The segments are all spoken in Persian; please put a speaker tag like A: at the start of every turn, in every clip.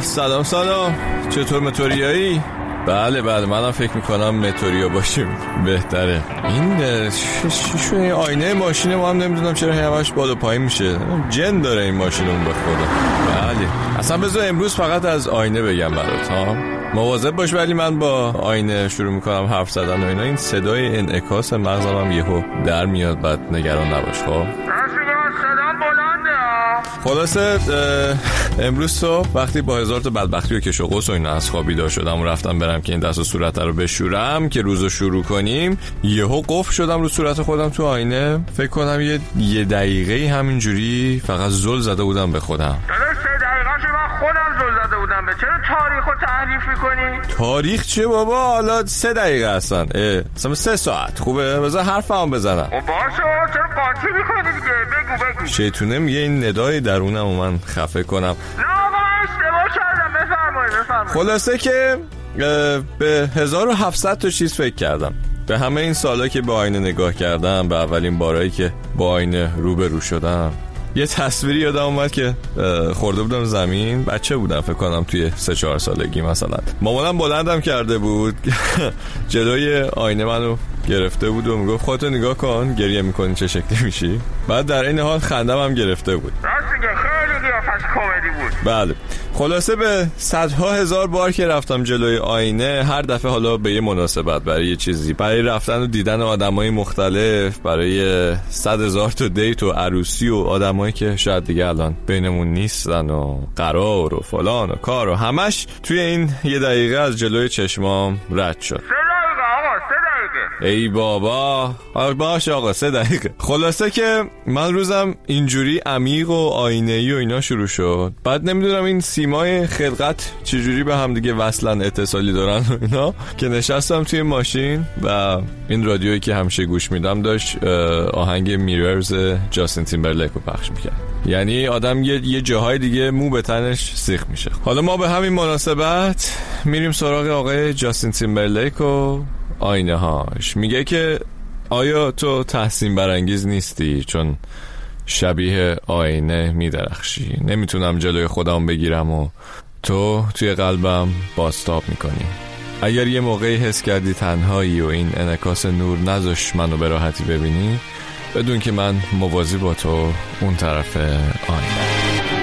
A: سلام سلام. چطور متوریایی؟ بله بله. منم فکر می‌کنم متوریا باشیم. بهتره. این شو این آینه ماشین ما هم نمی‌دونم چرا همش بالا پایین میشه. جن داره این ماشینمون به خدا. بله. اصلا بذار امروز فقط از آینه بگم برات ها. مواظب باش ولی من با آینه شروع می‌کنم حرف زدن و اینا. این صدای انعکاس مغزم هم یهو در میاد بعد نگران نباش خب. خلاصه امروز صبح وقتی با هزار تا بدبختی و کش و قوس و اینا از خواب بیدار شدم و رفتم برم که این دست و صورت رو بشورم که روزو شروع کنیم یهو قفل شدم رو صورت خودم تو آینه. فکر کنم یه یه دقیقه همینجوری فقط زل زده بودم به خودم.
B: زل زده بودم به چرا تاریخ رو تعریف می‌کنی؟
A: تاریخ چه بابا؟ حالا سه دقیقه هستن. اه سه ساعت. خوبه؟ بذار حرف هم بزنم
B: باشه چرا قاطی می‌کنی دیگه؟ بگو بگو.
A: شیطونه میگه این ندای درونم و من خفه کنم.
B: نه آقا من اشتباه کردم. بفرمایید بفرمایید.
A: خلاصه که به 1700 تا چیز فکر کردم. به همه این سالا که با آینه نگاه کردم به اولین بارایی که با آینه روبرو شدم. یه تصویری یادم اومد که خورده بودم زمین. بچه بودم فکر کنم توی سه چهار سالگی مثلا. مامانم بلندم کرده بود. جلوی آینه منو گرفته بود و می‌گفت خودتو نگاه کن گریه می‌کنی چه شکلی میشی؟ بعد در این حال خندم هم گرفته بود.
B: کمدی بود.
A: بله. خلاصه به صدها هزار بار که رفتم جلوی آینه هر دفعه حالا به یه مناسبت برای یه چیزی. برای رفتن و دیدن آدمای مختلف برای صد هزار تا دیت و عروسی و آدمایی که شاید دیگه الان بینمون نیستن و قرار و فلان و کار و همش توی این یه دقیقه از جلوی چشمام رد شد. ای بابا. باش آقا سه دقیقه. خلاصه که من روزم اینجوری عمیق و آینه ای و اینا شروع شد. بعد نمی‌دونم این سیمای خلقت چجوری به هم دیگه وصلن اتصالی دارن و اینا. که نشستم توی ماشین و این رادیویی که همیشه گوش میدم داشت آهنگ میررز جاستین تیمبرلیک رو پخش می‌کرد. یعنی آدم یه, یه جاهای دیگه مو به تنش سیخ میشه. حالا ما به همین مناسبت میریم سراغ آقای جاستین تیمبرلیک و آینه هاش. میگه که آیا تو تحسین برانگیز نیستی چون شبیه آینه میدرخشی؟ نمی‌تونم جلوی خودم بگیرم و تو توی قلبم باستاب می‌کنی. اگر یه موقعی حس کردی تنهایی و این انکاس نور نذاش منو به راحتی ببینی بدون که من موازی با تو اون طرف آینه.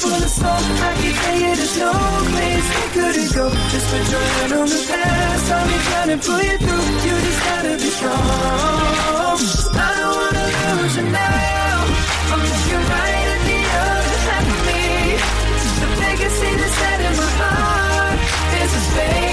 A: full of soul I can tell you there's no place couldn't go. Just your hand on the past. I'll be trying to pull you through. You just gotta be strong. I don't wanna lose you now. I'm right at the other half of me. The in my heart Is a space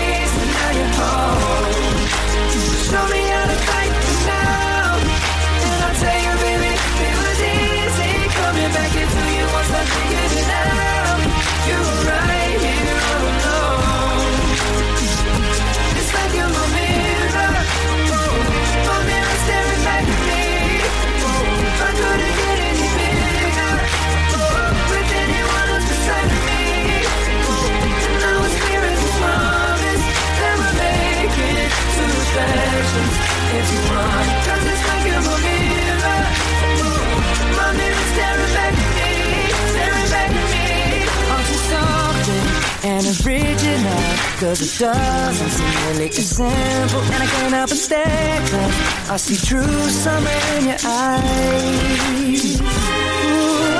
A: and original Cause it doesn't seem really as simple And I can't help but stare I see true summer in your eyes. Ooh,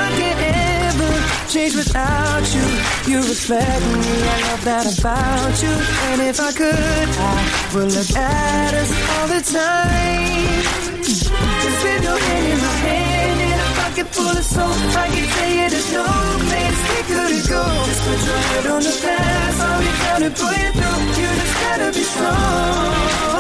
A: I can't ever change without you. You reflect me, I love that about you. And if I could, I would look at us all the time. Just with your hand in my hand And a pocket full of soul I can tell you there's no head on the past I'll be trying to pull you through. You just gotta be strong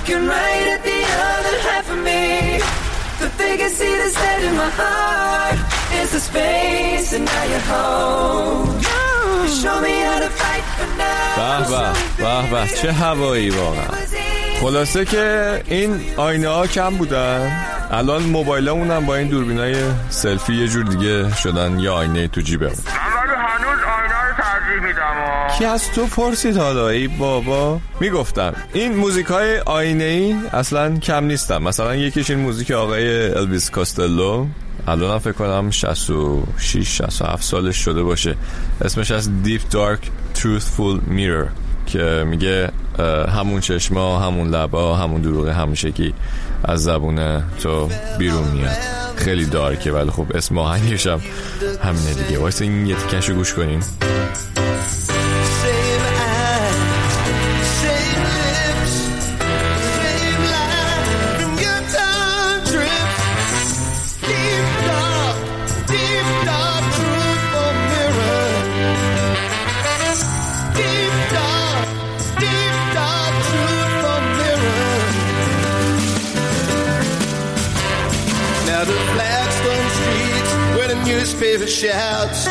A: looking right at the other half of me. The biggest see that's dead in my heart. is a space, and now you're home. Show me
C: fight now.
A: به به چه هوایی واقعا خلاصه که این آینه ها کم بودن الان موبایل هم با این دوربین های سلفی یه جور دیگه شدن یا آینه تو جیبمون
B: میدم و
A: کی از تو پرسید حالا ای بابا. می‌گفتم این موزیک های آینه ای اصلا کم نیستم. مثلا یکیش این موزیک آقای الویس کاستلو. الان فکر کنم 66 67 سالش شده باشه. اسمش از Deep Dark Truthful Mirror که میگه همون چشما همون لبا همون دروغ همیشگی از زبون تو بیرون میاد. خیلی دارکه ولی خب اسم آهنگش هم همینه دیگه. واسه این یه تیکش گوش کنیم.
D: Shouts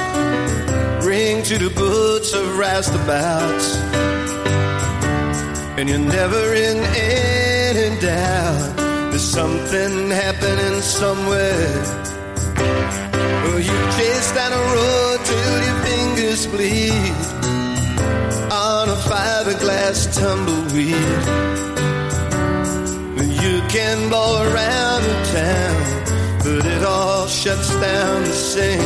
D: ring to the boots of roustabouts. And you're never in any doubt. There's something happening somewhere. Well, you chase down a road till your fingers bleed on a fiberglass tumbleweed. You can blow around the town, but it all shuts down the same.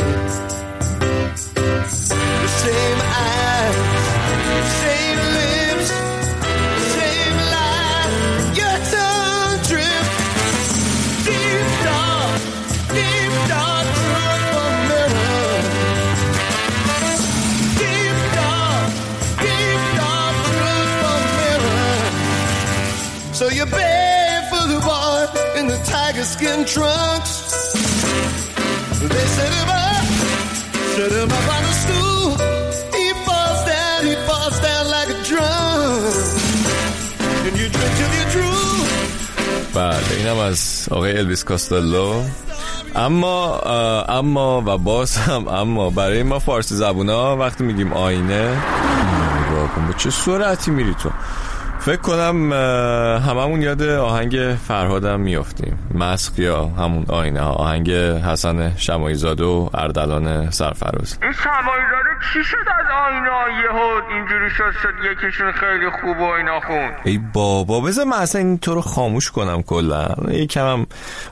D: The same skin trunks. They set him up, set him up on a stool. He falls down, he falls down like a drum. And you drink till you drool.
A: بله اینم از آقای الویس کاستلو اما اما و باز هم اما برای ما فارسی زبونا وقتی میگیم آینه به چه سرعتی میری تو فکر کنم هممون یاد آهنگ فرهادم میافتیم. مسخ یا همون آینه ها. آهنگ حسن شمایزاده و اردلان سرفراز.
B: این شمایزاده چی شد از آینه یهود؟ اینجوری شد شد یکیشون خیلی خوب و اینا خون
A: ای بابا بذار من اصلا این تو رو خاموش کنم کلا. یکم هم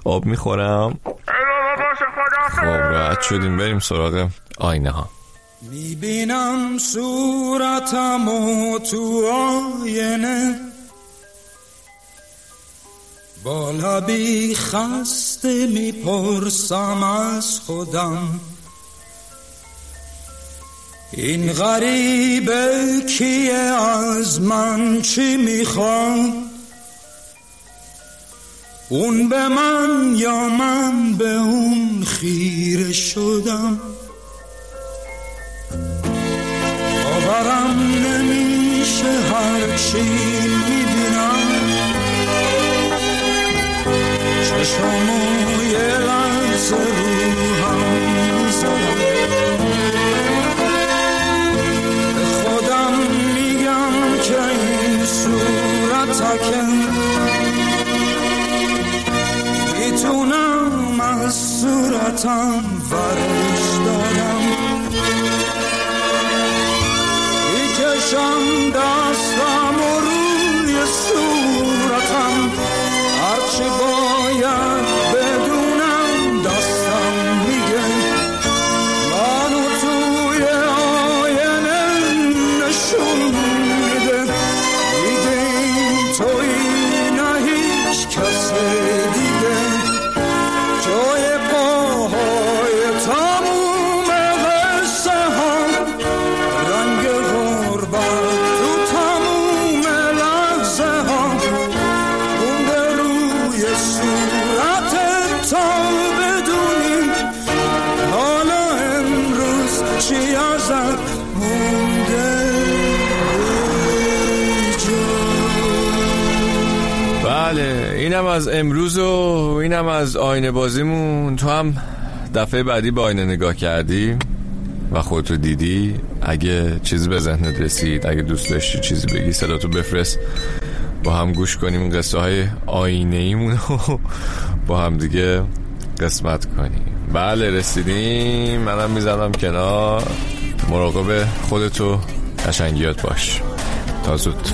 A: آب می‌خورم.
B: ای بابا باشه
A: خب
B: خدا
A: راحت شدیم بریم سراغ آینه ها.
E: می‌بینم صورتم و تو آینه. با لبی خسته می‌پرسم از خودم. این غریبه کیه؟ از من چی می‌خواد اون به من یا من به اون خیره شدم؟ نمیشه هرچی می‌بینم. چشمو یه لحظه رو هم می‌زدم به خودم میگم که این صورتکه می‌تونم از صورتم ورش می‌کشم دستم و روی صورتم. باید
A: اینم از امروز و اینم از آینه بازیمون. تو هم دفعه بعدی به آینه نگاه کردی و خودتو دیدی. اگه چیزی به ذهنت رسید اگه دوست داشتی چیزی بگی صداتو بفرست. با هم گوش کنیم قصه های آینه ایمون رو. با هم دیگه قسمت کنیم. بله رسیدیم. منم می‌زنم کنار. مراقب خودتو قشنگیات باش. تا زود.